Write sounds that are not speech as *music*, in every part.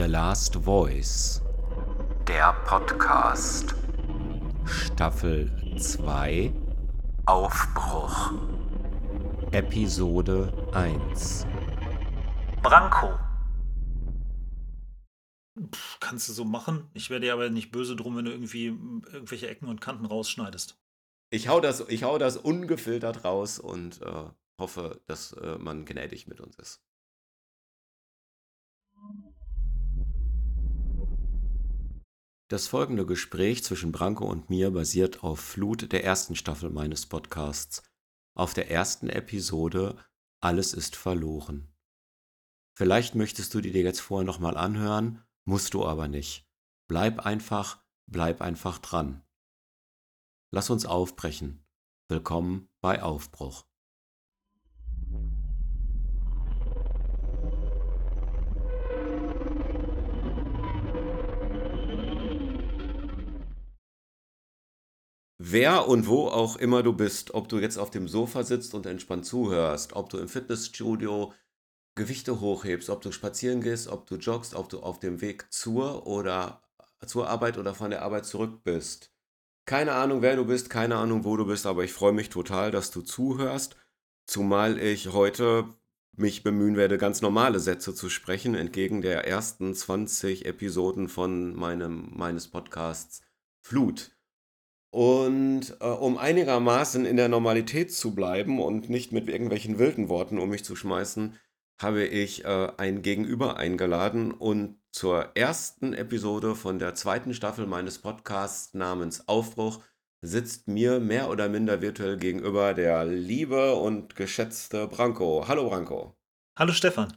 The Last Voice. Der Podcast. Staffel 2. Aufbruch. Episode 1. Branko. Pff, kannst du so machen. Ich werde dir aber nicht böse drum, wenn du irgendwie irgendwelche Ecken und Kanten rausschneidest. Ich hau das, ich hau das ungefiltert raus und äh, hoffe, dass äh, man gnädig mit uns ist. Das folgende Gespräch zwischen Branko und mir basiert auf Flut der ersten Staffel meines Podcasts, auf der ersten Episode Alles ist verloren. Vielleicht möchtest du die dir jetzt vorher nochmal anhören, musst du aber nicht. Bleib einfach, bleib einfach dran. Lass uns aufbrechen. Willkommen bei Aufbruch. Wer und wo auch immer du bist, ob du jetzt auf dem Sofa sitzt und entspannt zuhörst, ob du im Fitnessstudio Gewichte hochhebst, ob du spazieren gehst, ob du joggst, ob du auf dem Weg zur oder zur Arbeit oder von der Arbeit zurück bist. Keine Ahnung, wer du bist, keine Ahnung, wo du bist, aber ich freue mich total, dass du zuhörst, zumal ich heute mich bemühen werde, ganz normale Sätze zu sprechen, entgegen der ersten 20 Episoden von meinem, meines Podcasts Flut. Und äh, um einigermaßen in der Normalität zu bleiben und nicht mit irgendwelchen wilden Worten um mich zu schmeißen, habe ich äh, ein Gegenüber eingeladen und zur ersten Episode von der zweiten Staffel meines Podcasts namens Aufbruch sitzt mir mehr oder minder virtuell gegenüber der liebe und geschätzte Branko. Hallo Branko. Hallo Stefan.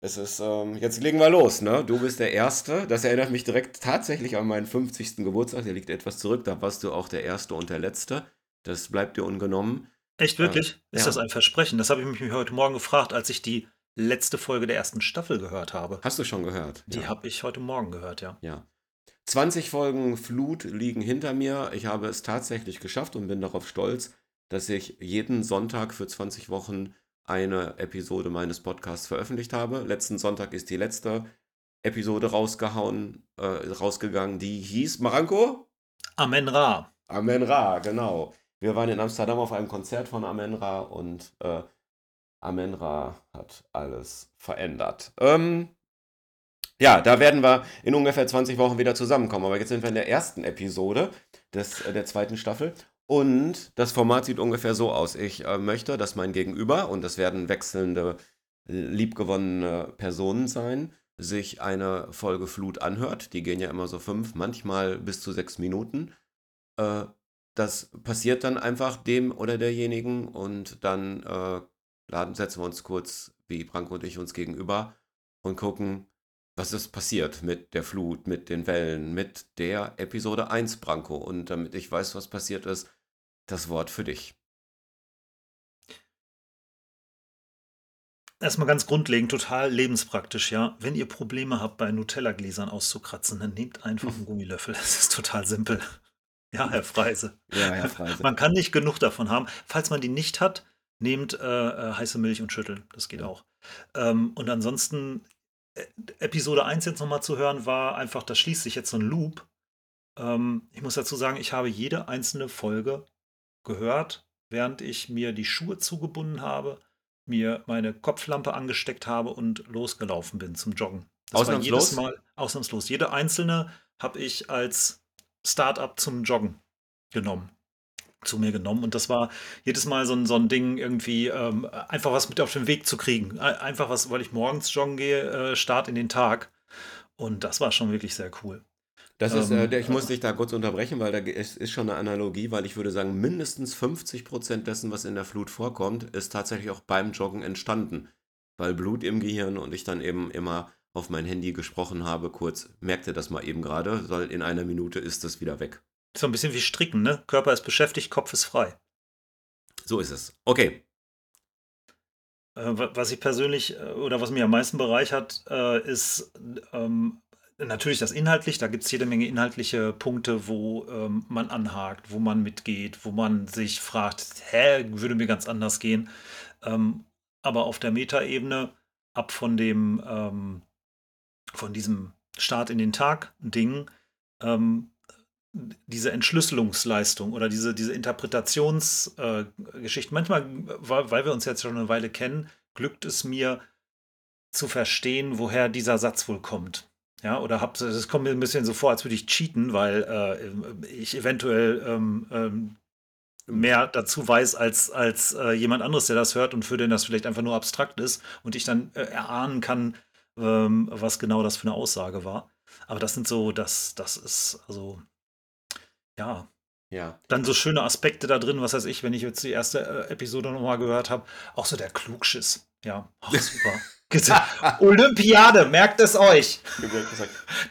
Es ist, ähm, jetzt legen wir los, ne? Du bist der Erste. Das erinnert mich direkt tatsächlich an meinen 50. Geburtstag. Der liegt etwas zurück. Da warst du auch der Erste und der Letzte. Das bleibt dir ungenommen. Echt wirklich? Äh, Ist ja. das ein Versprechen? Das habe ich mich heute Morgen gefragt, als ich die letzte Folge der ersten Staffel gehört habe. Hast du schon gehört? Die Ja. habe ich heute Morgen gehört, ja. Ja. 20 Folgen Flut liegen hinter mir. Ich habe es tatsächlich geschafft und bin darauf stolz, dass ich jeden Sonntag für 20 Wochen eine Episode meines Podcasts veröffentlicht habe. Letzten Sonntag ist die letzte Episode rausgehauen, äh, rausgegangen, die hieß Maranko? Amen Ra. Amen Ra, genau. Wir waren in Amsterdam auf einem Konzert von Amen Ra und äh, Amen Ra hat alles verändert. Ähm, ja, da werden wir in ungefähr 20 Wochen wieder zusammenkommen. Aber jetzt sind wir in der ersten Episode des, äh, der zweiten Staffel. Und das Format sieht ungefähr so aus. Ich äh, möchte, dass mein Gegenüber, und das werden wechselnde, liebgewonnene Personen sein, sich eine Folge Flut anhört. Die gehen ja immer so fünf, manchmal bis zu sechs Minuten. Äh, das passiert dann einfach dem oder derjenigen und dann äh, laden, setzen wir uns kurz, wie Branko und ich, uns gegenüber und gucken, was ist passiert mit der Flut, mit den Wellen, mit der Episode 1, Branko. Und damit ich weiß, was passiert ist, das Wort für dich. Erstmal ganz grundlegend, total lebenspraktisch, ja. Wenn ihr Probleme habt, bei Nutella-Gläsern auszukratzen, dann nehmt einfach einen *laughs* Gummilöffel. Das ist total simpel. Ja, Herr Freise. Ja, Herr Freise. Man kann nicht genug davon haben. Falls man die nicht hat, nehmt äh, äh, heiße Milch und schütteln. Das geht auch. Ähm, und ansonsten, äh, Episode 1 jetzt nochmal zu hören, war einfach, da schließt sich jetzt so ein Loop. Ähm, ich muss dazu sagen, ich habe jede einzelne Folge gehört, während ich mir die Schuhe zugebunden habe, mir meine Kopflampe angesteckt habe und losgelaufen bin zum Joggen. Das war jedes Ausnahmslos? Mal ausnahmslos. Jede einzelne habe ich als Start-up zum Joggen genommen. Zu mir genommen. Und das war jedes Mal so ein, so ein Ding, irgendwie ähm, einfach was mit auf den Weg zu kriegen. Ein- Einfach was, weil ich morgens joggen gehe, äh, Start in den Tag. Und das war schon wirklich sehr cool. Das ist, äh, Ähm, ich muss dich da kurz unterbrechen, weil da es ist schon eine Analogie, weil ich würde sagen, mindestens 50% dessen, was in der Flut vorkommt, ist tatsächlich auch beim Joggen entstanden. Weil Blut im Gehirn und ich dann eben immer auf mein Handy gesprochen habe, kurz, merkte das mal eben gerade, soll in einer Minute ist das wieder weg. So ein bisschen wie Stricken, ne? Körper ist beschäftigt, Kopf ist frei. So ist es. Okay. Äh, wa- was ich persönlich äh, oder was mich am meisten bereichert, äh, ist ähm, natürlich das inhaltlich. Da gibt es jede Menge inhaltliche Punkte, wo ähm, man anhakt, wo man mitgeht, wo man sich fragt, hä, würde mir ganz anders gehen. Ähm, aber auf der Metaebene, ab von dem ähm, von diesem Start in den Tag-Ding ähm, diese Entschlüsselungsleistung oder diese, diese Interpretationsgeschichte. Äh, Manchmal, weil wir uns jetzt schon eine Weile kennen, glückt es mir zu verstehen, woher dieser Satz wohl kommt. Ja, oder habt es kommt mir ein bisschen so vor, als würde ich cheaten, weil äh, ich eventuell ähm, ähm, mehr dazu weiß als, als äh, jemand anderes, der das hört und für den das vielleicht einfach nur abstrakt ist und ich dann äh, erahnen kann, ähm, was genau das für eine Aussage war. Aber das sind so, das, das ist, also, ja. Ja. Dann so schöne Aspekte da drin, was weiß ich, wenn ich jetzt die erste äh, Episode nochmal gehört habe, auch so der Klugschiss. Ja, oh, super. *laughs* *laughs* Olympiade, merkt es euch.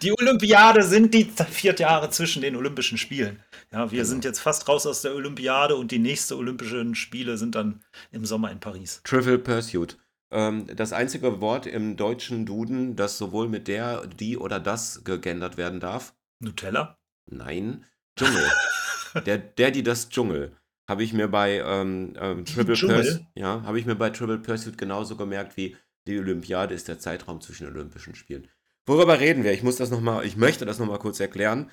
Die Olympiade sind die vier Jahre zwischen den Olympischen Spielen. Ja, wir genau. sind jetzt fast raus aus der Olympiade und die nächsten Olympischen Spiele sind dann im Sommer in Paris. Trivial Pursuit. Ähm, das einzige Wort im deutschen Duden, das sowohl mit der, die oder das gegendert werden darf. Nutella? Nein. Dschungel. *laughs* der, der, die, das Dschungel. Habe ich mir bei ähm, ähm, Triple Pursuit, ja, habe ich mir bei Triple Pursuit genauso gemerkt wie die Olympiade ist der Zeitraum zwischen Olympischen Spielen. Worüber reden wir? Ich muss das noch mal, ich möchte das noch mal kurz erklären.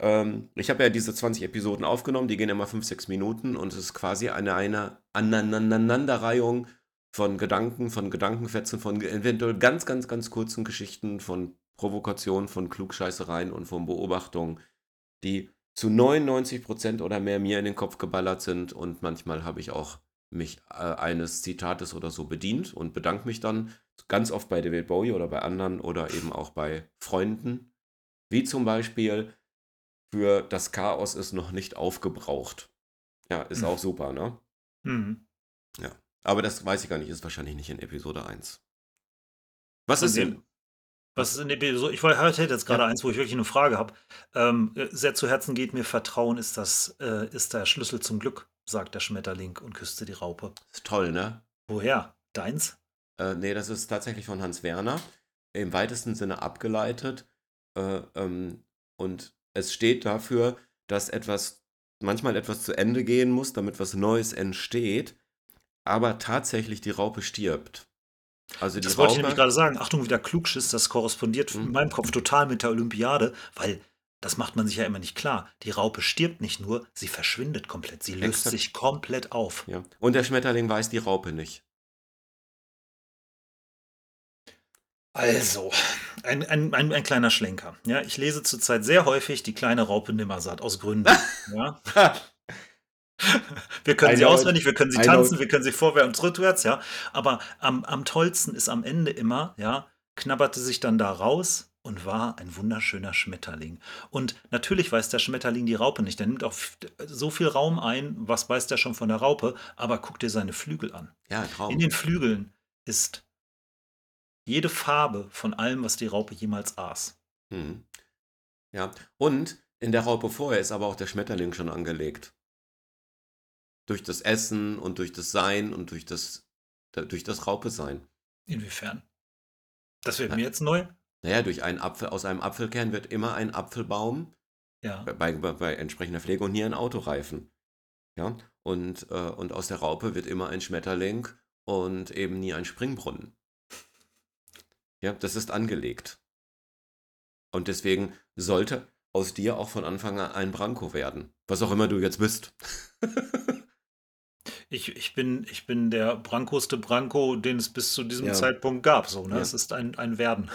Ähm, ich habe ja diese 20 Episoden aufgenommen, die gehen immer 5, 6 Minuten und es ist quasi eine, eine Aneinanderreihung von Gedanken, von Gedankenfetzen, von eventuell ganz, ganz, ganz kurzen Geschichten, von Provokationen, von Klugscheißereien und von Beobachtungen, die zu 99% oder mehr mir in den Kopf geballert sind und manchmal habe ich auch mich äh, eines Zitates oder so bedient und bedanke mich dann ganz oft bei David Bowie oder bei anderen oder eben auch bei Freunden, wie zum Beispiel für das Chaos ist noch nicht aufgebraucht. Ja, ist mhm. auch super, ne? Mhm. Ja. Aber das weiß ich gar nicht, ist wahrscheinlich nicht in Episode 1. Was ist denn? Was ist in Episode? Ich hätte jetzt gerade ja. eins, wo ich wirklich eine Frage habe. Ähm, sehr zu Herzen geht mir Vertrauen ist das, äh, ist der Schlüssel zum Glück, sagt der Schmetterling und küsste die Raupe. Ist toll, ne? Woher? Deins? Äh, nee, das ist tatsächlich von Hans Werner. Im weitesten Sinne abgeleitet. Äh, ähm, und es steht dafür, dass etwas, manchmal etwas zu Ende gehen muss, damit was Neues entsteht aber tatsächlich die Raupe stirbt. Also die das wollte ich nämlich gerade sagen. Achtung, wieder Klugschiss, das korrespondiert mhm. in meinem Kopf total mit der Olympiade, weil das macht man sich ja immer nicht klar. Die Raupe stirbt nicht nur, sie verschwindet komplett. Sie löst Exakt. sich komplett auf. Ja. Und der Schmetterling weiß die Raupe nicht. Also, ein, ein, ein, ein, kleiner Schlenker. Ja, ich lese zurzeit sehr häufig die kleine Raupe Nimmersatt aus Gründen. *laughs* ja. Wir können sie auswendig, wir können sie tanzen, wir können sie vorwärts und rückwärts, ja. Aber am, am tollsten ist am Ende immer, ja, knabberte sich dann da raus und war ein wunderschöner Schmetterling. Und natürlich weiß der Schmetterling die Raupe nicht. Der nimmt auch so viel Raum ein, was weiß der schon von der Raupe, aber guck dir seine Flügel an. Ja, Traum. In den Flügeln ist jede Farbe von allem, was die Raupe jemals aß. Hm. Ja, und in der Raupe vorher ist aber auch der Schmetterling schon angelegt. Durch das Essen und durch das Sein und durch das, durch das Raupe-Sein. Inwiefern? Das wird mir jetzt neu? Naja, durch einen Apfel, aus einem Apfelkern wird immer ein Apfelbaum ja. bei, bei, bei entsprechender Pflege und hier ein Autoreifen. Ja, und, äh, und aus der Raupe wird immer ein Schmetterling und eben nie ein Springbrunnen. Ja, das ist angelegt. Und deswegen sollte aus dir auch von Anfang an ein Branko werden. Was auch immer du jetzt bist. *laughs* Ich, ich, bin, ich bin der brankoste Branko, den es bis zu diesem ja. Zeitpunkt gab. So, ne? Ja. Es ist ein, ein Werden.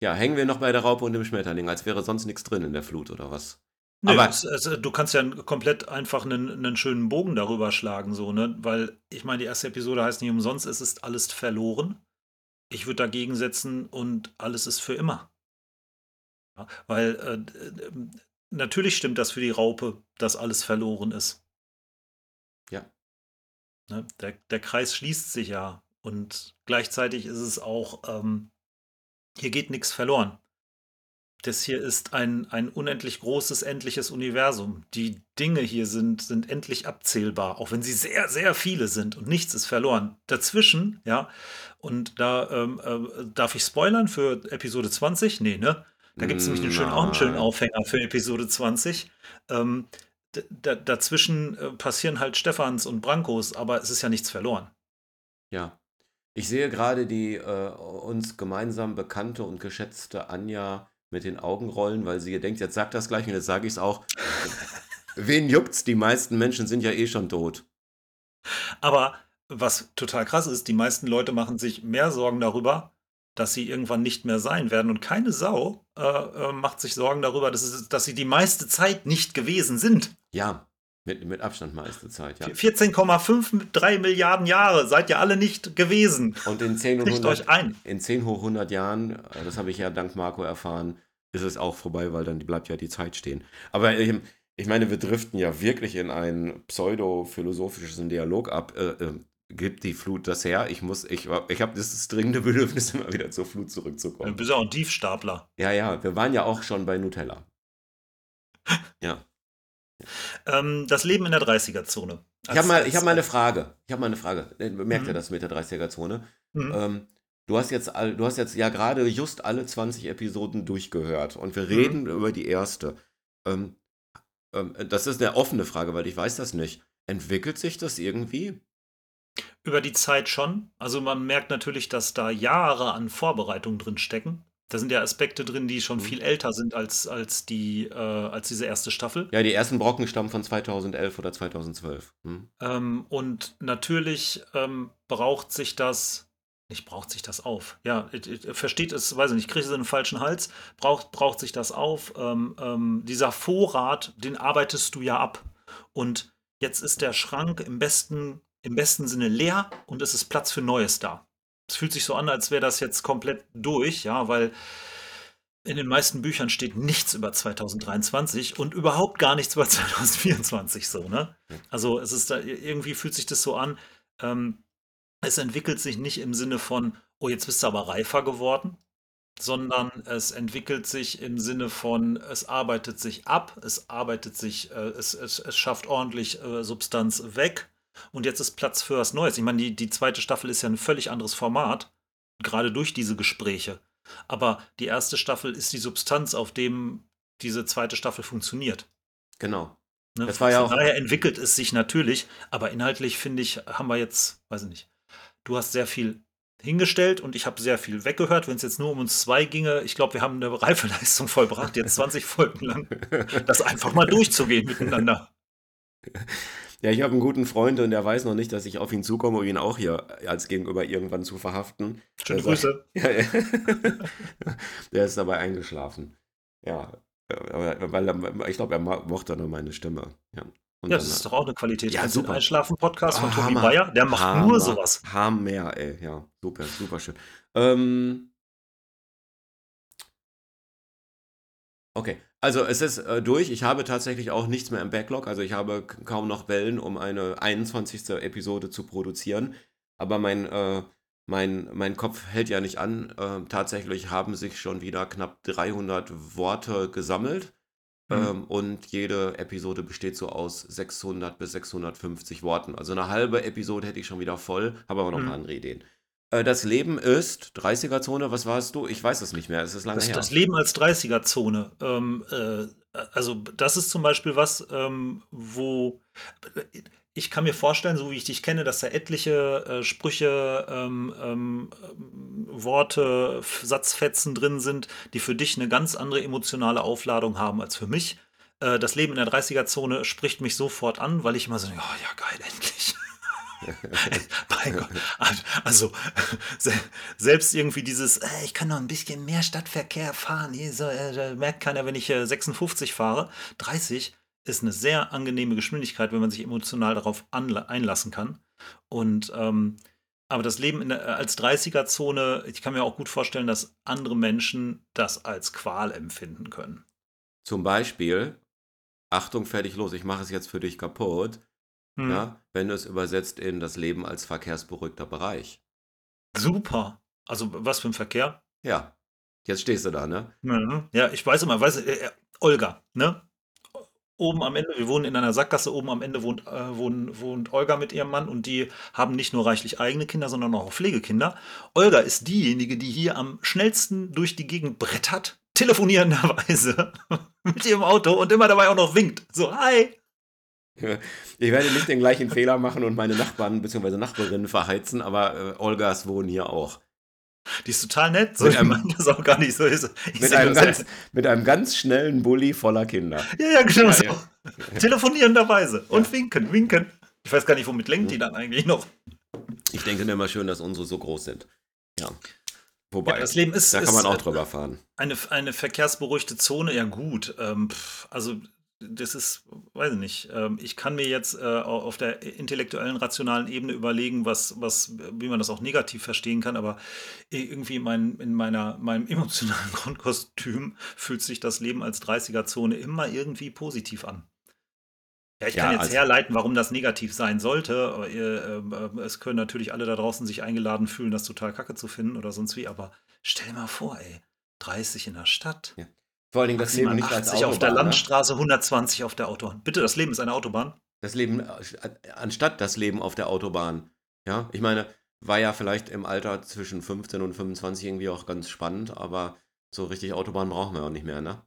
Ja. hängen wir noch bei der Raupe und dem Schmetterling, als wäre sonst nichts drin in der Flut oder was? Nee, Aber es, es, du kannst ja komplett einfach einen, einen schönen Bogen darüber schlagen, so, ne? Weil ich meine, die erste Episode heißt nicht umsonst, es ist alles verloren. Ich würde dagegen setzen und alles ist für immer. Ja, weil äh, natürlich stimmt das für die Raupe, dass alles verloren ist. Ja. Ne? Der, der Kreis schließt sich ja. Und gleichzeitig ist es auch, ähm, hier geht nichts verloren. Das hier ist ein, ein unendlich großes, endliches Universum. Die Dinge hier sind, sind endlich abzählbar, auch wenn sie sehr, sehr viele sind und nichts ist verloren. Dazwischen, ja, und da ähm, äh, darf ich spoilern für Episode 20? Nee, ne? Da gibt es nämlich einen schönen, auch einen schönen Aufhänger für Episode 20. Ähm, dazwischen äh, passieren halt Stephans und Brankos, aber es ist ja nichts verloren. Ja. Ich sehe gerade die äh, uns gemeinsam bekannte und geschätzte Anja mit den Augen rollen, weil sie denkt, jetzt sagt das gleich und jetzt sage ich es auch. *laughs* Wen juckt's? Die meisten Menschen sind ja eh schon tot. Aber was total krass ist, die meisten Leute machen sich mehr Sorgen darüber, dass sie irgendwann nicht mehr sein werden. Und keine Sau äh, äh, macht sich Sorgen darüber, dass, es, dass sie die meiste Zeit nicht gewesen sind. Ja, mit, mit Abstand meiste Zeit, ja. 14,53 Milliarden Jahre seid ihr alle nicht gewesen. Und in 10, und Kriegt euch ein. in 10 hoch 100 Jahren, äh, das habe ich ja dank Marco erfahren, ist es auch vorbei, weil dann bleibt ja die Zeit stehen. Aber ähm, ich meine, wir driften ja wirklich in einen pseudo-philosophischen Dialog ab. Äh, äh, gibt die Flut das her? Ich muss, ich, ich habe das dringende Bedürfnis, *laughs* immer wieder zur Flut Du zurückzukommen. bist ja auch ein Tiefstapler. Ja, ja, wir waren ja auch schon bei Nutella. Ja. Ähm, das Leben in der 30er-Zone. Ich habe mal, ich hab mal eine Frage. Ich habe mal eine Frage. Merkt ihr Mhm. das mit der 30er-Zone? Mhm. Ähm, du hast jetzt, du hast jetzt ja gerade just alle 20 Episoden durchgehört und wir Mhm. reden über die erste. Ähm, ähm, das ist eine offene Frage, weil ich weiß das nicht. Entwickelt sich das irgendwie? Über die Zeit schon. Also man merkt natürlich, dass da Jahre an Vorbereitung drin stecken. Da sind ja Aspekte drin, die schon Mhm. viel älter sind als, als, die, äh, als diese erste Staffel. Ja, die ersten Brocken stammen von 2011 oder 2012. Hm? Ähm, und natürlich ähm, braucht sich das, nicht braucht sich das auf. Ja, it, it, versteht es, weiß ich nicht, kriege ich es in den falschen Hals, braucht, braucht sich das auf. Ähm, ähm, dieser Vorrat, den arbeitest du ja ab. Und jetzt ist der Schrank im besten, im besten Sinne leer und es ist Platz für Neues da. Es fühlt sich so an, als wäre das jetzt komplett durch, ja, weil in den meisten Büchern steht nichts über 2023 und überhaupt gar nichts über *laughs* 2024 so, ne? Also es ist da, irgendwie fühlt sich das so an, ähm, es entwickelt sich nicht im Sinne von, oh, jetzt bist du aber reifer geworden, sondern es entwickelt sich im Sinne von, es arbeitet sich ab, es arbeitet sich, äh, es, es, es schafft ordentlich äh, Substanz weg und jetzt ist Platz für was Neues. Ich meine, die, die zweite Staffel ist ja ein völlig anderes Format, gerade durch diese Gespräche. Aber die erste Staffel ist die Substanz, auf dem diese zweite Staffel funktioniert. Genau. Ne? Das war ja Von auch- daher entwickelt es sich natürlich, aber inhaltlich finde ich, haben wir jetzt, weiß ich nicht, du hast sehr viel hingestellt und ich habe sehr viel weggehört. Wenn es jetzt nur um uns zwei ginge, ich glaube, wir haben eine *laughs* Reifeleistung vollbracht, jetzt *laughs* 20 Folgen lang, das einfach mal durchzugehen miteinander. *laughs* Ja, ich habe einen guten Freund und der weiß noch nicht, dass ich auf ihn zukomme, um ihn auch hier als Gegenüber irgendwann zu verhaften. Schöne Der sagt- Grüße. Ja, ja. *laughs* der ist dabei eingeschlafen. Ja, weil er, ich glaube, er mo- mochte nur meine Stimme. Ja, Und Ja, das ist doch auch eine Qualität. Ja, super. Einschlafen-Podcast von Ah, Tobi Hammer. Bayer, der macht Hammer, nur sowas. Hammer, ey. Ja, super, super schön. Ähm, okay, also es ist äh, durch. Ich habe tatsächlich auch nichts mehr im Backlog. Also ich habe kaum noch Wellen, um eine 21. Episode zu produzieren. Aber mein, äh, mein, mein Kopf hält ja nicht an. Äh, tatsächlich haben sich schon wieder knapp 300 Worte gesammelt. Mhm. Ähm, und jede Episode besteht so aus 600 bis 650 Worten. Also eine halbe Episode hätte ich schon wieder voll, habe aber noch ein Mhm. paar andere Ideen. Äh, das Leben ist 30er-Zone, was warst du? Ich weiß es nicht mehr, es ist lange Das, her. das Leben als 30er-Zone. Ähm, äh, also, das ist zum Beispiel was, ähm, wo ich kann mir vorstellen, so wie ich dich kenne, dass da etliche äh, Sprüche, ähm, ähm, Worte, Satzfetzen drin sind, die für dich eine ganz andere emotionale Aufladung haben als für mich. Äh, das Leben in der 30er-Zone spricht mich sofort an, weil ich immer so denke, oh ja, geil, endlich. Mein Gott. Also, se selbst irgendwie dieses, äh, ich kann noch ein bisschen mehr Stadtverkehr fahren, hier so, äh, merkt keiner, wenn ich äh, 56 fahre. 30 ist eine sehr angenehme Geschwindigkeit, wenn man sich emotional darauf einlassen kann. Und ähm, aber das Leben der, äh, als 30er-Zone, ich kann mir auch gut vorstellen, dass andere Menschen das als Qual empfinden können. Zum Beispiel, Achtung, fertig, los, ich mache es jetzt für dich kaputt, Hm. ja, wenn du es übersetzt in das Leben als verkehrsberuhigter Bereich. Super. Also was für ein Verkehr? Ja, jetzt stehst du da, ne? Mhm. Ja, ich weiß immer, weiß, äh, äh, Olga, ne? Oben am Ende, wir wohnen in einer Sackgasse, oben am Ende wohnt, äh, wohnt, wohnt Olga mit ihrem Mann und die haben nicht nur reichlich eigene Kinder, sondern auch Pflegekinder. Olga ist diejenige, die hier am schnellsten durch die Gegend brettert, telefonierenderweise *laughs* mit ihrem Auto und immer dabei auch noch winkt. So, hi. Ich werde nicht den gleichen Fehler machen und meine Nachbarn bzw. Nachbarinnen verheizen, aber äh, Olgas wohnen hier auch. Die ist total nett. So, Mit ich einem- meine das auch gar nicht so. Ich Mit einem, ganz, mit einem ganz schnellen Bulli voller Kinder. Ja, ja, genau Ja, so. ja. Telefonierenderweise. Und winken, winken. Ich weiß gar nicht, womit lenkt die dann eigentlich noch? Ich denke immer schön, dass unsere so groß sind. Ja. Wobei, Ja, das Leben ist, da kann ist man auch äh, drüber fahren. eine, eine verkehrsberuhigte Zone, ja gut. Ähm, also das ist, weiß ich nicht. Ähm, ich kann mir jetzt äh, au- auf der intellektuellen, rationalen Ebene überlegen, was, was, wie man das auch negativ verstehen kann, aber irgendwie in, mein, in meiner, meinem *laughs* emotionalen Grundkostüm fühlt sich das Leben als 30er-Zone immer irgendwie positiv an. Ja, ich Ja, kann jetzt also- herleiten, warum das negativ sein sollte. Aber ähm, äh, es können natürlich alle da draußen sich eingeladen fühlen, das total kacke zu finden oder sonst wie. Aber stell mal vor, ey, 30 in der Stadt, Vor allen Dingen das Leben nicht als 80 Autobahn. auf der ne? Landstraße, 120 auf der Autobahn. Bitte, das Leben ist eine Autobahn. Das Leben, äh, anstatt das Leben auf der Autobahn. Ja, ich meine, war ja vielleicht im Alter zwischen 15 und 25 irgendwie auch ganz spannend, aber so richtig Autobahn brauchen wir auch nicht mehr, ne?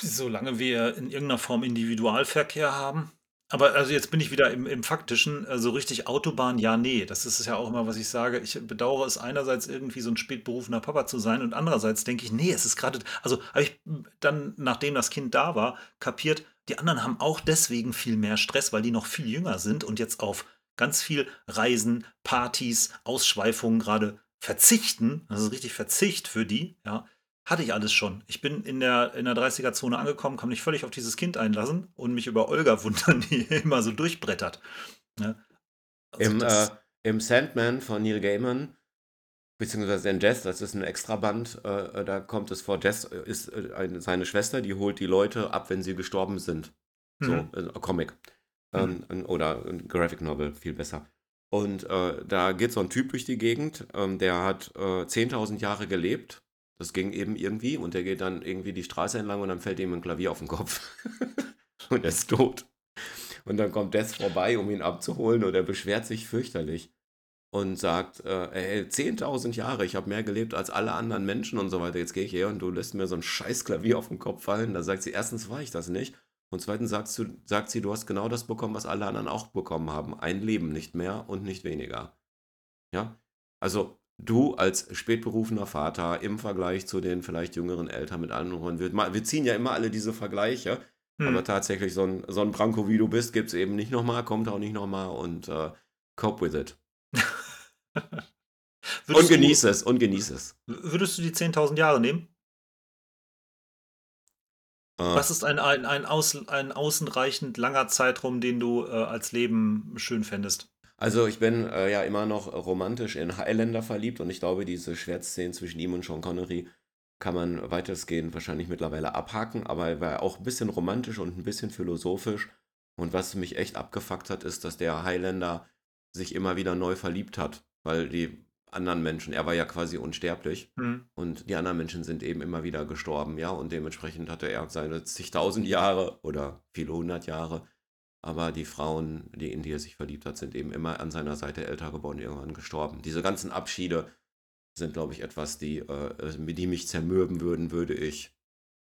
Solange wir in irgendeiner Form Individualverkehr haben. Aber also jetzt bin ich wieder im, im Faktischen, äh, so richtig Autobahn, ja, nee. Das ist es ja auch immer, was ich sage. Ich bedauere es einerseits irgendwie so ein spätberufener Papa zu sein und andererseits denke ich, nee, es ist gerade, also habe ich dann, nachdem das Kind da war, kapiert, die anderen haben auch deswegen viel mehr Stress, weil die noch viel jünger sind und jetzt auf ganz viel Reisen, Partys, Ausschweifungen gerade verzichten. Das ist richtig Verzicht für die, ja. Hatte ich alles schon. Ich bin in der, in der 30er-Zone angekommen, kann mich völlig auf dieses Kind einlassen und mich über Olga *laughs* wundern, die immer so durchbrettert. Ne? Also Im, äh, Im Sandman von Neil Gaiman, beziehungsweise in Death, das ist ein Extraband, äh, äh, da kommt es vor, Death ist äh, eine, seine Schwester, die holt die Leute ab, wenn sie gestorben sind. So, Mhm. äh, Comic. Ähm, ein- Oder ein Graphic Novel, viel besser. Und äh, da geht so ein Typ durch die Gegend, ähm, der hat äh, 10.000 Jahre gelebt. Das ging eben irgendwie und der geht dann irgendwie die Straße entlang und dann fällt ihm ein Klavier auf den Kopf. *laughs* und er ist tot. Und dann kommt Death vorbei, um ihn abzuholen und er beschwert sich fürchterlich und sagt, äh, ey, 10.000 Jahre, ich habe mehr gelebt als alle anderen Menschen und so weiter. Jetzt gehe ich her und du lässt mir so ein scheiß Klavier auf den Kopf fallen. Da sagt sie, erstens war ich das nicht. Und zweitens sagst du, sagt sie, du hast genau das bekommen, was alle anderen auch bekommen haben. Ein Leben, nicht mehr und nicht weniger. Ja? Also du als spätberufener Vater im Vergleich zu den vielleicht jüngeren Eltern mit anderen, wir, wir ziehen ja immer alle diese Vergleiche, Hm. aber tatsächlich so ein, so ein Branko, wie du bist, gibt es eben nicht nochmal, kommt auch nicht nochmal und äh, cope with it. *laughs* Und genieße es, und genieße es. Du, würdest du die 10.000 Jahre nehmen? Äh, Was ist ein, ein, ein, außen, ein außenreichend langer Zeitraum, den du äh, als Leben schön fändest? Also ich bin äh, ja immer noch romantisch in Highlander verliebt und ich glaube, diese Schwertszenen zwischen ihm und Sean Connery kann man weitestgehend wahrscheinlich mittlerweile abhaken, aber er war auch ein bisschen romantisch und ein bisschen philosophisch. Und was mich echt abgefuckt hat, ist, dass der Highlander sich immer wieder neu verliebt hat, weil die anderen Menschen, er war ja quasi unsterblich Hm. und die anderen Menschen sind eben immer wieder gestorben, ja, und dementsprechend hatte er seine zigtausend Jahre oder viele hundert Jahre aber die Frauen, die in die er sich verliebt hat, sind eben immer an seiner Seite älter geworden, irgendwann gestorben. Diese ganzen Abschiede sind, glaube ich, etwas, die, äh, die mich zermürben würden, würde ich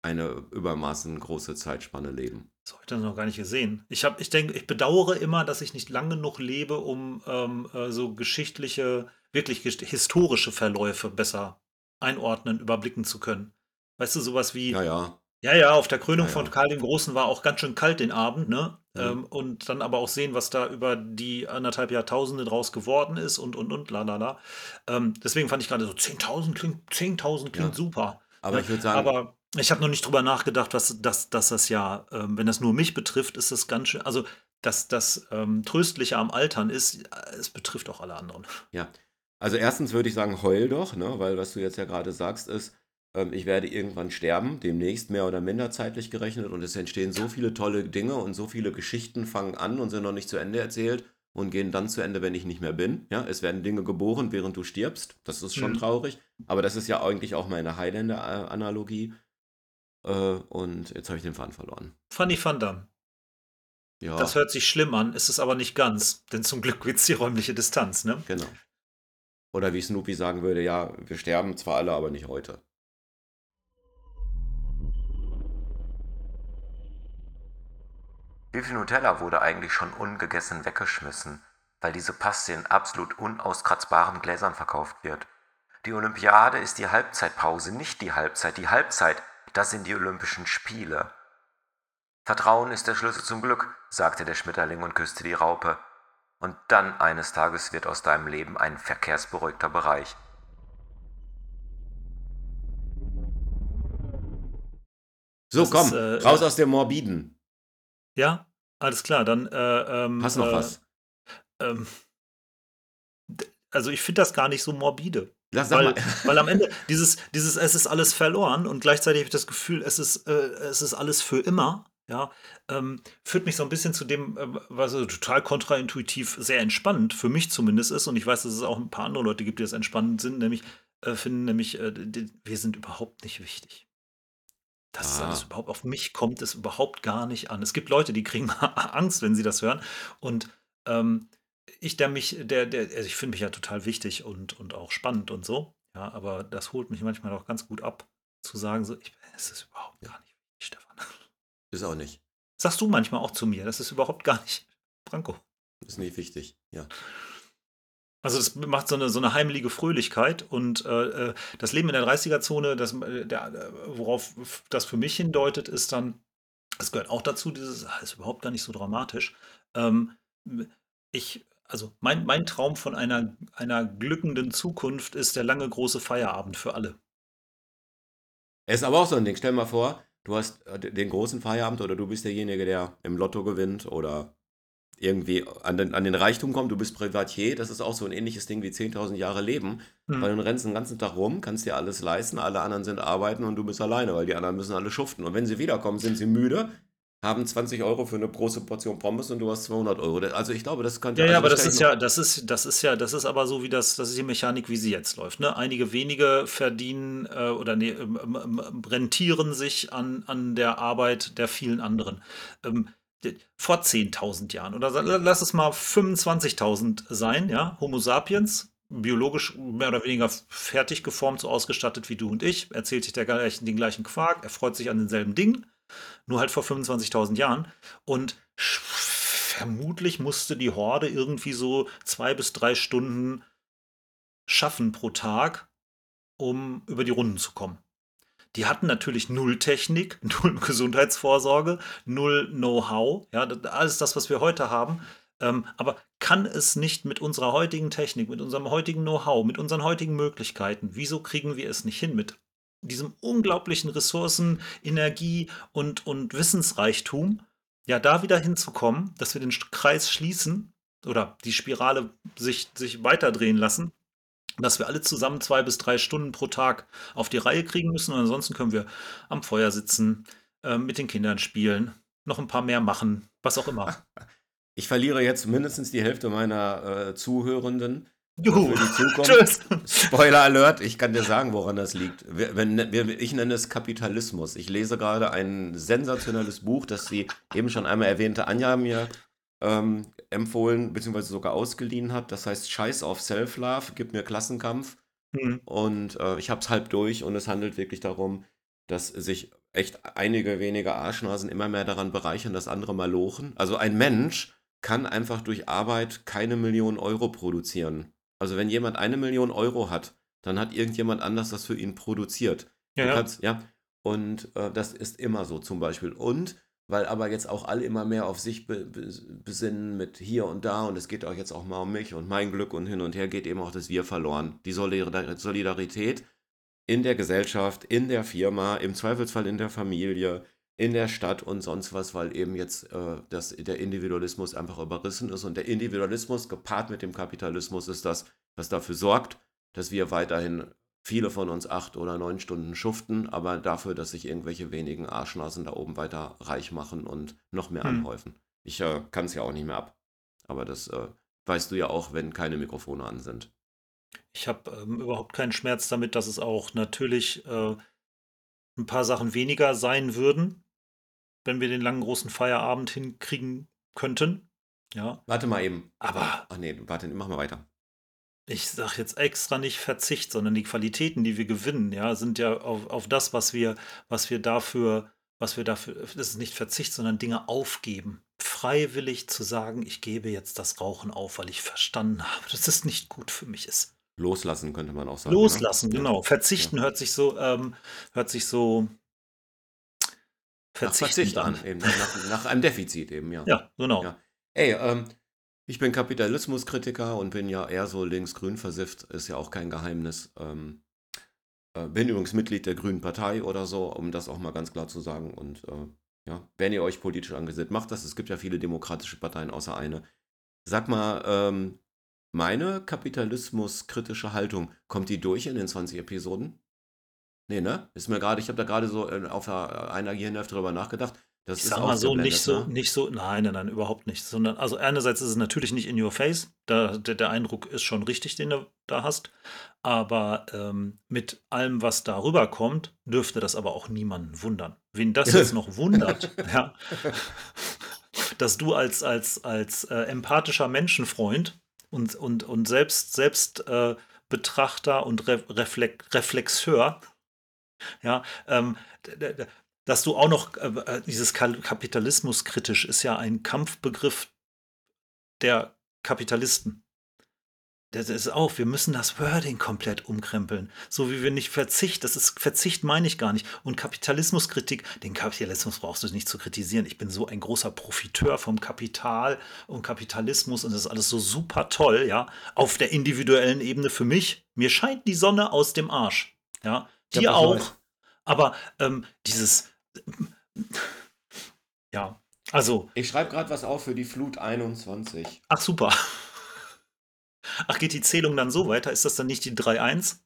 eine übermaßen große Zeitspanne leben. Das habe ich dann noch gar nicht gesehen. Ich, hab, ich denke, ich bedauere immer, dass ich nicht lang genug lebe, um ähm, äh, so geschichtliche, wirklich gest- historische Verläufe besser einordnen, überblicken zu können. Weißt du, sowas wie, Ja, ja. Ja, ja, auf der Krönung Ja, von ja. Karl dem Großen war auch ganz schön kalt den Abend, ne? Mhm. Ähm, und dann aber auch sehen, was da über die anderthalb Jahrtausende draus geworden ist und, und, und, la, la, la. Ähm, deswegen fand ich gerade so, 10.000 klingt, 10.000 klingt Ja. super. Aber Ne? ich würde sagen, Aber ich habe noch nicht drüber nachgedacht, was, dass, dass das ja, ähm, wenn das nur mich betrifft, ist das ganz schön, also, dass das ähm, Tröstliche am Altern ist, äh, es betrifft auch alle anderen. also erstens würde ich sagen, heul doch, ne? weil was du jetzt ja gerade sagst, ist, ich werde irgendwann sterben, demnächst mehr oder minder zeitlich gerechnet und es entstehen so viele tolle Dinge und so viele Geschichten fangen an und sind noch nicht zu Ende erzählt und gehen dann zu Ende, wenn ich nicht mehr bin. Ja, es werden Dinge geboren, während du stirbst. Das ist schon Mhm. traurig, aber das ist ja eigentlich auch meine Highlander-Analogie. Äh, und jetzt habe ich den Faden verloren. Funny Fun Damme. Ja, Das hört sich schlimm an, ist es aber nicht ganz, denn zum Glück gibt es die räumliche Distanz, ne? genau. Oder wie Snoopy sagen würde, ja, wir sterben zwar alle, aber nicht heute. Wie viel Nutella wurde eigentlich schon ungegessen weggeschmissen, weil diese Paste in absolut unauskratzbaren Gläsern verkauft wird? Die Olympiade ist die Halbzeitpause, nicht die Halbzeit. Die Halbzeit, das sind die Olympischen Spiele. Vertrauen ist der Schlüssel zum Glück, sagte der Schmetterling und küsste die Raupe. Und dann eines Tages wird aus deinem Leben ein verkehrsberuhigter Bereich. So, Das komm, ist, äh, raus aus dem Morbiden. Ja, alles klar, dann äh, ähm, Hast noch äh, was? ähm, also ich finde das gar nicht so morbide. Lass, Weil, *laughs* weil am Ende dieses, dieses, es ist alles verloren und gleichzeitig habe ich das Gefühl, es ist, äh, es ist alles für immer, ja, ähm, führt mich so ein bisschen zu dem, äh, was total kontraintuitiv sehr entspannend, für mich zumindest ist, und ich weiß, dass es auch ein paar andere Leute gibt, die das entspannend sind, nämlich, äh, finden nämlich, äh, die, wir sind überhaupt nicht wichtig. Das ist Ah. alles überhaupt, auf mich kommt es überhaupt gar nicht an. Es gibt Leute, die kriegen *laughs* Angst, wenn sie das hören. Und ähm, ich, der mich, der, der, also ich finde mich ja total wichtig und, und auch spannend und so. Ja, aber das holt mich manchmal auch ganz gut ab, zu sagen, so, ich, es ist überhaupt gar nicht wichtig, Stefan. *laughs* Ist auch nicht. Sagst du manchmal auch zu mir, das ist überhaupt gar nicht Franco. Ist nicht wichtig. Ja. Also das macht so eine, so eine heimliche Fröhlichkeit und äh, äh, das Leben in der 30er-Zone, das, äh, der, äh, worauf das für mich hindeutet, ist dann, das gehört auch dazu, dieses, ah, ist überhaupt gar nicht so dramatisch. Ähm, ich, also mein, mein Traum von einer, einer glückenden Zukunft ist der lange große Feierabend für alle. Ist aber auch so ein Ding. Stell mal vor, du hast den großen Feierabend oder du bist derjenige, der im Lotto gewinnt oder irgendwie an den, an den Reichtum kommt. Du bist Privatier. Das ist auch so ein ähnliches Ding wie 10.000 Jahre Leben. Hm. Weil du rennst den ganzen Tag rum, kannst dir alles leisten, alle anderen sind arbeiten und du bist alleine, weil die anderen müssen alle schuften. Und wenn sie wiederkommen, sind sie müde, haben 20 Euro für eine große Portion Pommes und du hast 200 Euro. Also ich glaube, das könnte... Ja, ja, also aber das ist ja, das ist, das ist ja, das ist aber so wie das, das ist die Mechanik, wie sie jetzt läuft. Ne? Einige wenige verdienen äh, oder nee, ähm, ähm, ähm, rentieren sich an, an der Arbeit der vielen anderen. Ähm, vor 10.000 Jahren. Oder lass es mal 25.000 sein, ja, Homo sapiens, biologisch mehr oder weniger fertig geformt, so ausgestattet wie du und ich, erzählt sich der gleichen, den gleichen Quark, er freut sich an denselben Dingen, nur halt vor 25.000 Jahren. Und vermutlich musste die Horde irgendwie so zwei bis drei Stunden schaffen pro Tag, um über die Runden zu kommen. Die hatten natürlich null Technik, *laughs* null Gesundheitsvorsorge, null Know-how, ja, alles das, was wir heute haben. Ähm, aber kann es nicht mit unserer heutigen Technik, mit unserem heutigen Know-how, mit unseren heutigen Möglichkeiten, wieso kriegen wir es nicht hin mit diesem unglaublichen Ressourcen, Energie und, und Wissensreichtum, ja, da wieder hinzukommen, dass wir den Kreis schließen oder die Spirale sich, sich weiterdrehen lassen, dass wir alle zusammen zwei bis drei Stunden pro Tag auf die Reihe kriegen müssen. Und ansonsten können wir am Feuer sitzen, äh, mit den Kindern spielen, noch ein paar mehr machen, was auch immer. *laughs* Ich verliere jetzt mindestens die Hälfte meiner äh, Zuhörenden Juhu. für die *laughs* Zukunft. Tschüss. Spoiler Alert, ich kann dir sagen, woran das liegt. Wir, wenn, wir, ich nenne es Kapitalismus. Ich lese gerade ein sensationelles Buch, das die eben schon einmal erwähnte Anja mir ähm, empfohlen, beziehungsweise sogar ausgeliehen hat. Das heißt Scheiß auf Self-Love, gib mir Klassenkampf. Hm. Und äh, ich habe es halb durch und es handelt wirklich darum, dass sich echt einige wenige Arschnasen immer mehr daran bereichern, dass andere mal lochen. Also ein Mensch kann einfach durch Arbeit keine Million Euro produzieren. Also wenn jemand eine Million Euro hat, dann hat irgendjemand anders das für ihn produziert. Ja, Du ja. kannst, ja. Und äh, das ist immer so zum Beispiel. Und weil aber jetzt auch alle immer mehr auf sich be be besinnen mit hier und da und es geht auch jetzt auch mal um mich und mein Glück und hin und her geht eben auch das Wir verloren. Die Solidar Solidarität in der Gesellschaft, in der Firma, im Zweifelsfall in der Familie, in der Stadt und sonst was, weil eben jetzt äh, das, der Individualismus einfach überrissen ist. Und der Individualismus gepaart mit dem Kapitalismus ist das, was dafür sorgt, dass wir weiterhin viele von uns acht oder neun Stunden schuften, aber dafür, dass sich irgendwelche wenigen Arschnasen da oben weiter reich machen und noch mehr Hm. anhäufen. Ich äh, kann es ja auch nicht mehr ab. Aber das äh, weißt du ja auch, wenn keine Mikrofone an sind. Ich habe ähm, überhaupt keinen Schmerz damit, dass es auch natürlich äh, ein paar Sachen weniger sein würden, wenn wir den langen großen Feierabend hinkriegen könnten. Ja, Warte mal eben. aber Ach nee, warte, mach mal weiter. Ich sage jetzt extra nicht Verzicht, sondern die Qualitäten, die wir gewinnen, ja, sind ja auf, auf das, was wir, was wir dafür, was wir dafür, das ist nicht Verzicht, sondern Dinge aufgeben, freiwillig zu sagen, ich gebe jetzt das Rauchen auf, weil ich verstanden habe, dass es nicht gut für mich ist. Loslassen könnte man auch sagen. Ne? Loslassen, Ja. genau. Verzichten hört sich so, ähm, hört sich so Nach verzichtend Verzicht an, eben. Nach, nach einem Defizit eben, ja. Ja, genau. Ja. Ey, ähm, ich bin Kapitalismuskritiker und bin ja eher so links-grün versifft, ist ja auch kein Geheimnis. Ähm, äh, bin übrigens Mitglied der Grünen Partei oder so, um das auch mal ganz klar zu sagen. Und äh, ja, wenn ihr euch politisch angesetzt, macht das. Es gibt ja viele demokratische Parteien außer eine. Sag mal, ähm, meine kapitalismuskritische Haltung, kommt die durch in den 20 Episoden? Nee, ne? Ist mir gerade, ich habe da gerade so äh, auf einer Gehirnhälfte drüber nachgedacht. Das Ich ist mal so, nicht so, ne? nicht so, nein, nein, nein, überhaupt nicht. Sondern, also einerseits ist es natürlich nicht in your face, da, der, der Eindruck ist schon richtig, den du da hast. Aber ähm, mit allem, was darüber kommt, dürfte das aber auch niemanden wundern. Wen das jetzt noch wundert, *laughs* ja, dass du als, als, als äh, empathischer Menschenfreund und, und, und selbst, selbst äh, Betrachter und Re Reflexeur, ja, ähm, dass du auch noch äh, äh, dieses Kapitalismus kritisch ist ja ein Kampfbegriff der Kapitalisten. Das ist auch, wir müssen das Wording komplett umkrempeln. So wie wir nicht Verzicht, das ist Verzicht meine ich gar nicht. Und Kapitalismuskritik, den Kapitalismus brauchst du nicht zu kritisieren. Ich bin so ein großer Profiteur vom Kapital und Kapitalismus und das ist alles so super toll, ja. Auf der individuellen Ebene für mich, mir scheint die Sonne aus dem Arsch. Ja, dir auch. Aber ähm, dieses, ja, also, Ich schreibe gerade was auf für die Flut 21. ach super. Ach, geht die Zählung dann so weiter? Ist das dann nicht die 3-1?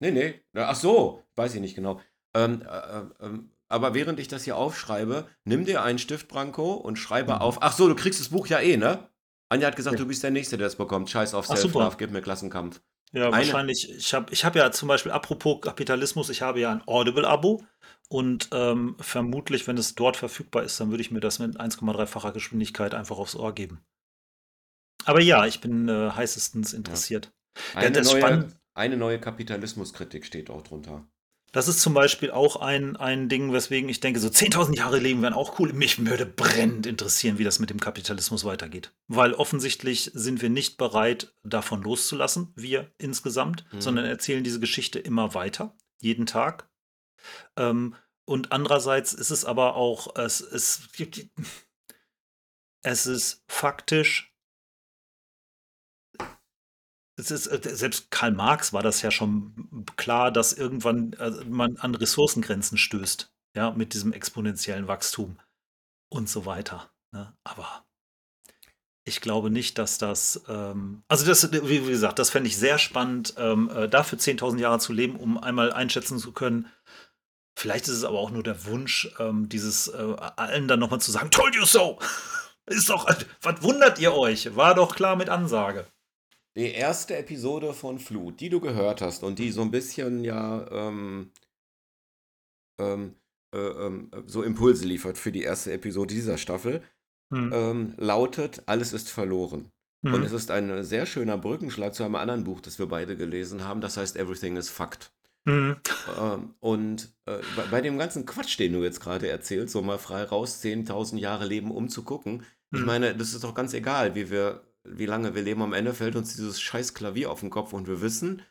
Nee, nee. Ach so, weiß ich nicht genau. Ähm, äh, äh, ähm, aber während ich das hier aufschreibe, nimm dir einen Stift, Branko, und schreibe Mhm. auf. Ach so, du kriegst das Buch ja eh, ne? Anja hat gesagt, Ja. du bist der Nächste, der es bekommt. Scheiß auf Ach, super. Self-Love, gib mir Klassenkampf. Ja, Eine- wahrscheinlich. Ich habe ich hab ja zum Beispiel, apropos Kapitalismus, ich habe ja ein Audible-Abo und ähm, vermutlich, wenn es dort verfügbar ist, dann würde ich mir das mit 1,3-facher Geschwindigkeit einfach aufs Ohr geben. Aber ja, ich bin äh, heißestens interessiert. Eine, das neue, eine neue Kapitalismuskritik steht auch drunter. Das ist zum Beispiel auch ein, ein Ding, weswegen ich denke, so 10.000 Jahre Leben wären auch cool. Mich würde brennend interessieren, wie das mit dem Kapitalismus weitergeht. Weil offensichtlich sind wir nicht bereit, davon loszulassen, wir insgesamt, Mhm. sondern erzählen diese Geschichte immer weiter, jeden Tag. Ähm, und andererseits ist es aber auch, es, es, es ist faktisch ist, äh, selbst Karl Marx war das ja schon klar, dass irgendwann äh, man an Ressourcengrenzen stößt, ja, mit diesem exponentiellen Wachstum und so weiter. Ne? Aber ich glaube nicht, dass das, ähm, also das, wie gesagt, das fände ich sehr spannend, ähm, äh, dafür 10.000 Jahre zu leben, um einmal einschätzen zu können. Vielleicht ist es aber auch nur der Wunsch, ähm, dieses äh, allen dann nochmal zu sagen, told you so! *laughs* Ist doch, was wundert ihr euch? War doch klar mit Ansage. Die erste Episode von Flut, die du gehört hast und die so ein bisschen ja ähm, ähm, äh, ähm, so Impulse liefert für die erste Episode dieser Staffel, Hm. ähm, lautet Alles ist verloren. Hm. Und es ist ein sehr schöner Brückenschlag zu einem anderen Buch, das wir beide gelesen haben, das heißt Everything is Fucked. Hm. Ähm, und äh, bei, bei dem ganzen Quatsch, den du jetzt gerade erzählst, so mal frei raus, 10.000 Jahre Leben, um zu gucken, ich meine, das ist doch ganz egal, wie wir, wie lange wir leben. Am Ende fällt uns dieses scheiß Klavier auf den Kopf und wir wissen,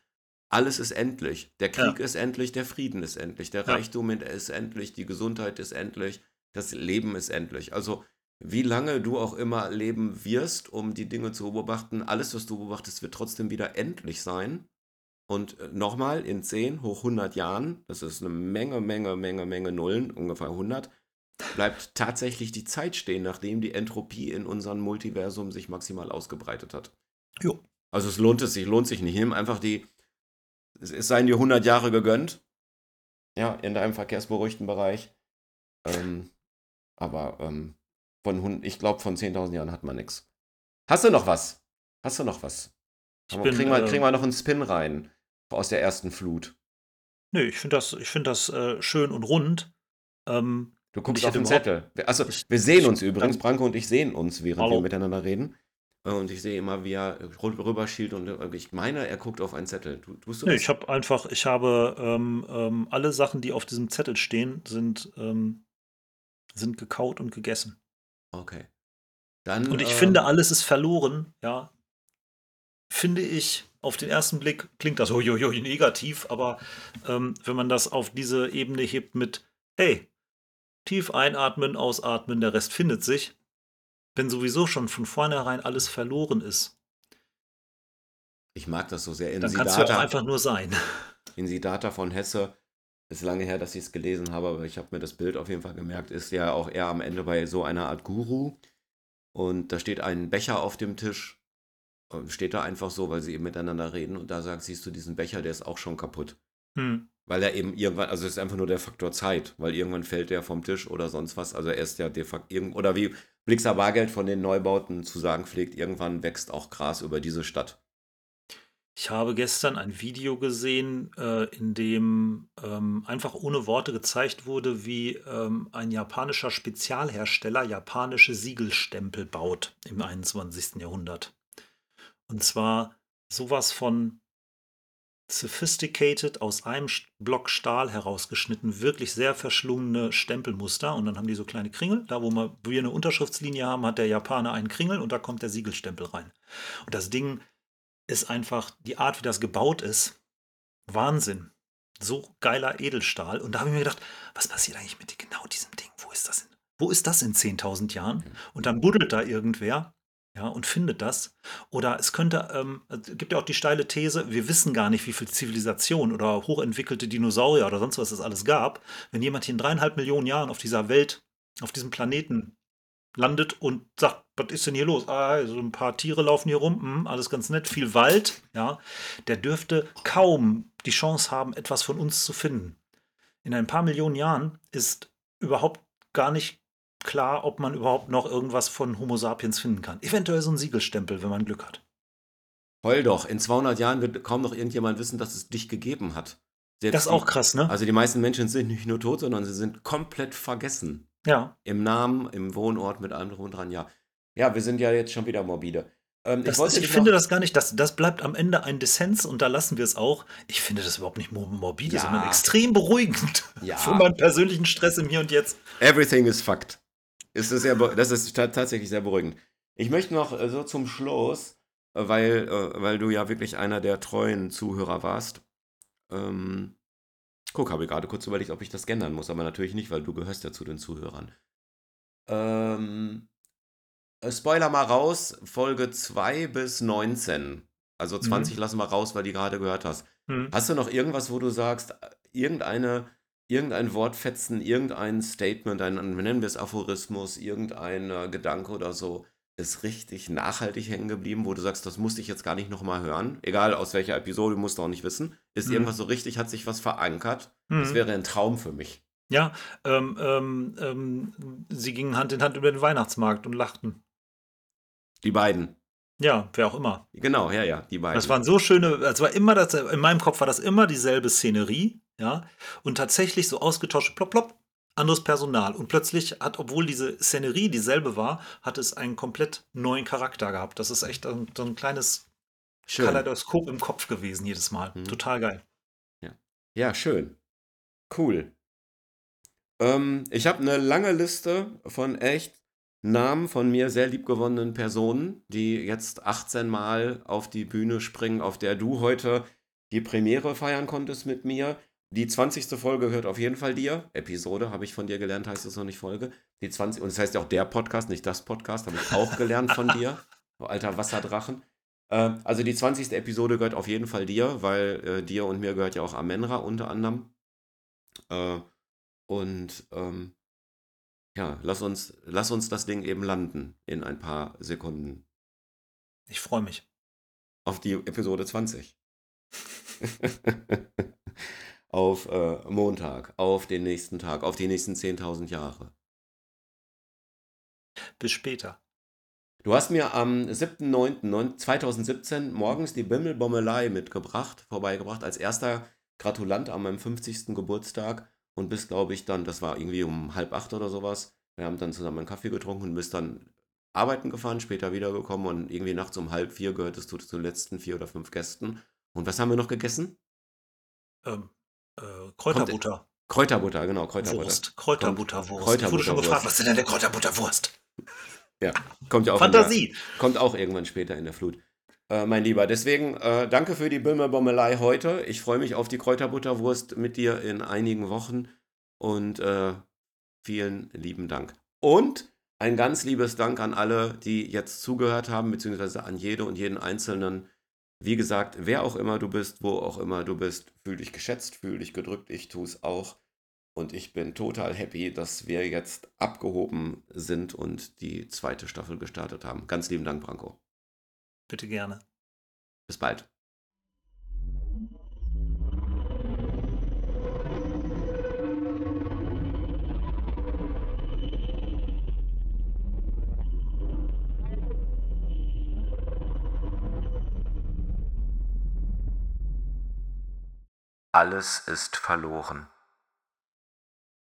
alles ist endlich. Der Krieg ist endlich, der Frieden ist endlich, der Ja. Reichtum ist endlich, die Gesundheit ist endlich, das Leben ist endlich. Also, wie lange du auch immer leben wirst, um die Dinge zu beobachten, alles, was du beobachtest, wird trotzdem wieder endlich sein. Und äh, nochmal, in 10 hoch 100 Jahren, das ist eine Menge, Menge, Menge, Menge Nullen, ungefähr 100, bleibt tatsächlich die Zeit stehen, nachdem die Entropie in unserem Multiversum sich maximal ausgebreitet hat. Jo. Also es lohnt es sich, lohnt sich nicht. Nimm einfach die, es seien dir 100 Jahre gegönnt, ja, in deinem verkehrsberuhigten Bereich. Ähm, aber ähm, von, ich glaube, von 10.000 Jahren hat man nichts. Hast du noch was? Hast du noch was? Bin, kriegen, wir, äh, kriegen wir noch einen Spin rein aus der ersten Flut. Nö, ich finde das, ich find das äh, schön und rund. Ähm, Du ich guckst auf den Zettel. Wir- Also, wir sehen uns übrigens, Branko und ich sehen uns, während Hallo. wir miteinander reden. Äh, Und ich sehe immer, wie er rü- rüberschielt und äh, ich meine, er guckt auf einen Zettel. Tust du nö, das? ich habe einfach, ich habe ähm, ähm, alle Sachen, die auf diesem Zettel stehen, sind, ähm, sind gekaut und gegessen. Okay. Dann, Und ich ähm, finde, alles ist verloren, ja. Finde ich, auf den ersten Blick klingt das uiuiui negativ, aber ähm, wenn man das auf diese Ebene hebt mit, hey, tief einatmen, ausatmen, der Rest findet sich, wenn sowieso schon von vornherein alles verloren ist, ich mag das so sehr. dann kannst du ja auch Insidata, einfach nur sein. Insidata von Hesse, ist lange her, dass ich es gelesen habe, aber ich habe mir das Bild auf jeden Fall gemerkt, ist ja auch eher am Ende bei so einer Art Guru. Und da steht ein Becher auf dem Tisch. äh, Steht da einfach so, weil sie eben miteinander reden. Und da sagt, siehst du diesen Becher, der ist auch schon kaputt. Hm. Weil er eben irgendwann, also es ist einfach nur der Faktor Zeit, weil irgendwann fällt der vom Tisch oder sonst was. Also er ist ja de facto, oder wie Blixer Bargeld von den Neubauten zu sagen pflegt, irgendwann wächst auch Gras über diese Stadt. Ich habe gestern ein Video gesehen, äh, in dem ähm, einfach ohne Worte gezeigt wurde, wie ähm, ein japanischer Spezialhersteller japanische Siegelstempel baut im 21. Jahrhundert. Und zwar sowas von sophisticated aus einem Block Stahl herausgeschnitten, wirklich sehr verschlungene Stempelmuster. Und dann haben die so kleine Kringel. Da, wo wir, wo wir eine Unterschriftslinie haben, hat der Japaner einen Kringel und da kommt der Siegelstempel rein. Und das Ding ist einfach die Art, wie das gebaut ist, Wahnsinn. So geiler Edelstahl. Und da habe ich mir gedacht, was passiert eigentlich mit genau diesem Ding? Wo ist das in, wo ist das in 10.000 Jahren? Und dann buddelt da irgendwer ja, und findet das. Oder es könnte, ähm, es gibt ja auch die steile These, wir wissen gar nicht, wie viel Zivilisation oder hochentwickelte Dinosaurier oder sonst was es alles gab. Wenn jemand hier in dreieinhalb Millionen Jahren auf dieser Welt, auf diesem Planeten landet und sagt, was ist denn hier los? Ah, so ein paar Tiere laufen hier rum, hm, alles ganz nett, viel Wald, ja, der dürfte kaum die Chance haben, etwas von uns zu finden. In ein paar Millionen Jahren ist überhaupt gar nicht klar, ob man überhaupt noch irgendwas von Homo sapiens finden kann. Eventuell so ein Siegelstempel, wenn man Glück hat. Heul doch, in 200 Jahren wird kaum noch irgendjemand wissen, dass es dich gegeben hat. Selbst Das ist auch krass, ne? Also die meisten Menschen sind nicht nur tot, sondern sie sind komplett vergessen. Ja. Im Namen, im Wohnort, mit allem drum und dran, ja. Ja, wir sind ja jetzt schon wieder morbide. Ähm, Das, ich ich finde das gar nicht, das, das bleibt am Ende ein Dissens und da lassen wir es auch. Ich finde das überhaupt nicht mor- morbide, Ja. sondern extrem beruhigend Ja. *laughs* für meinen persönlichen Stress im Hier und Jetzt. Everything is fucked. Ist das, sehr, das ist ta- tatsächlich sehr beruhigend. Ich möchte noch äh, so zum Schluss, äh, weil, äh, weil du ja wirklich einer der treuen Zuhörer warst. Ähm, guck, habe ich gerade kurz überlegt, ob ich das gendern muss, aber natürlich nicht, weil du gehörst ja zu den Zuhörern. Ähm, äh, Spoiler mal raus, Folge 2 bis 19. Also 20 lassen wir raus, weil die gerade gehört hast. Hm. Hast du noch irgendwas, wo du sagst, irgendeine, irgendein Wortfetzen, irgendein Statement, ein, nennen wir es Aphorismus, irgendein äh, Gedanke oder so, ist richtig nachhaltig hängen geblieben, wo du sagst, das musste ich jetzt gar nicht nochmal hören, egal aus welcher Episode, musst du auch nicht wissen. Ist Mhm. irgendwas so richtig, hat sich was verankert? Das Hm. wäre ein Traum für mich. Ja, ähm, ähm, ähm, sie gingen Hand in Hand über den Weihnachtsmarkt und lachten. Die beiden. Ja, wer auch immer. Genau, ja, ja, die beiden. Das waren so schöne, es war immer das, in meinem Kopf war das immer dieselbe Szenerie, ja, und tatsächlich so ausgetauscht, plopp, plopp, anderes Personal. Und plötzlich hat, obwohl diese Szenerie dieselbe war, hat es einen komplett neuen Charakter gehabt. Das ist echt so ein, so ein kleines Schön. Kaleidoskop im Kopf gewesen jedes Mal. Mhm. Total geil. Ja, schön. Cool. Ähm, ich habe eine lange Liste von echt Namen von mir sehr liebgewonnenen Personen, die jetzt 18 Mal auf die Bühne springen, auf der du heute die Premiere feiern konntest mit mir. Die 20. Folge gehört auf jeden Fall dir. Episode habe ich von dir gelernt, heißt es noch nicht Folge. Die 20, und es heißt ja auch der Podcast, nicht das Podcast, habe ich auch gelernt von dir. Alter Wasserdrachen. Äh, also die 20. Episode gehört auf jeden Fall dir, weil äh, dir und mir gehört ja auch Amenra unter anderem. Äh, und ähm, ja, lass uns, lass uns das Ding eben landen in ein paar Sekunden Ich freue mich. auf die Episode 20. *laughs* auf äh, Montag, auf den nächsten Tag, auf die nächsten 10.000 Jahre. Bis später. Du hast mir am 7.9.2017 morgens die Bimmelbommelei mitgebracht, vorbeigebracht, als erster Gratulant an meinem 50. Geburtstag und bist, glaube ich, dann, das war irgendwie um halb acht oder sowas, wir haben dann zusammen einen Kaffee getrunken und bist dann arbeiten gefahren, später wiedergekommen und irgendwie nachts um halb vier gehörtest du zu den letzten vier oder fünf Gästen. Und was haben wir noch gegessen? Ähm, äh, Kräuterbutter. Kräuterbutter, genau, Kräuterbutter. Wurst. Kräuterbutterwurst. Kräuterbutterwurst. Ich wurde schon gefragt, was ist denn eine Kräuterbutterwurst? Ja, kommt ja auch in der, Fantasie. kommt auch irgendwann später in der Flut. Äh, mein Lieber, deswegen äh, danke für die Böhmer-Bommelei heute. Ich freue mich auf die Kräuterbutterwurst mit dir in einigen Wochen und äh, vielen lieben Dank. Und ein ganz liebes Dank an alle, die jetzt zugehört haben, beziehungsweise an jede und jeden Einzelnen. Wie gesagt, wer auch immer du bist, wo auch immer du bist, fühl dich geschätzt, fühl dich gedrückt, ich tue es auch. Und ich bin total happy, dass wir jetzt abgehoben sind und die zweite Staffel gestartet haben. Ganz lieben Dank, Branko. Bitte gerne. Bis bald. Alles ist verloren.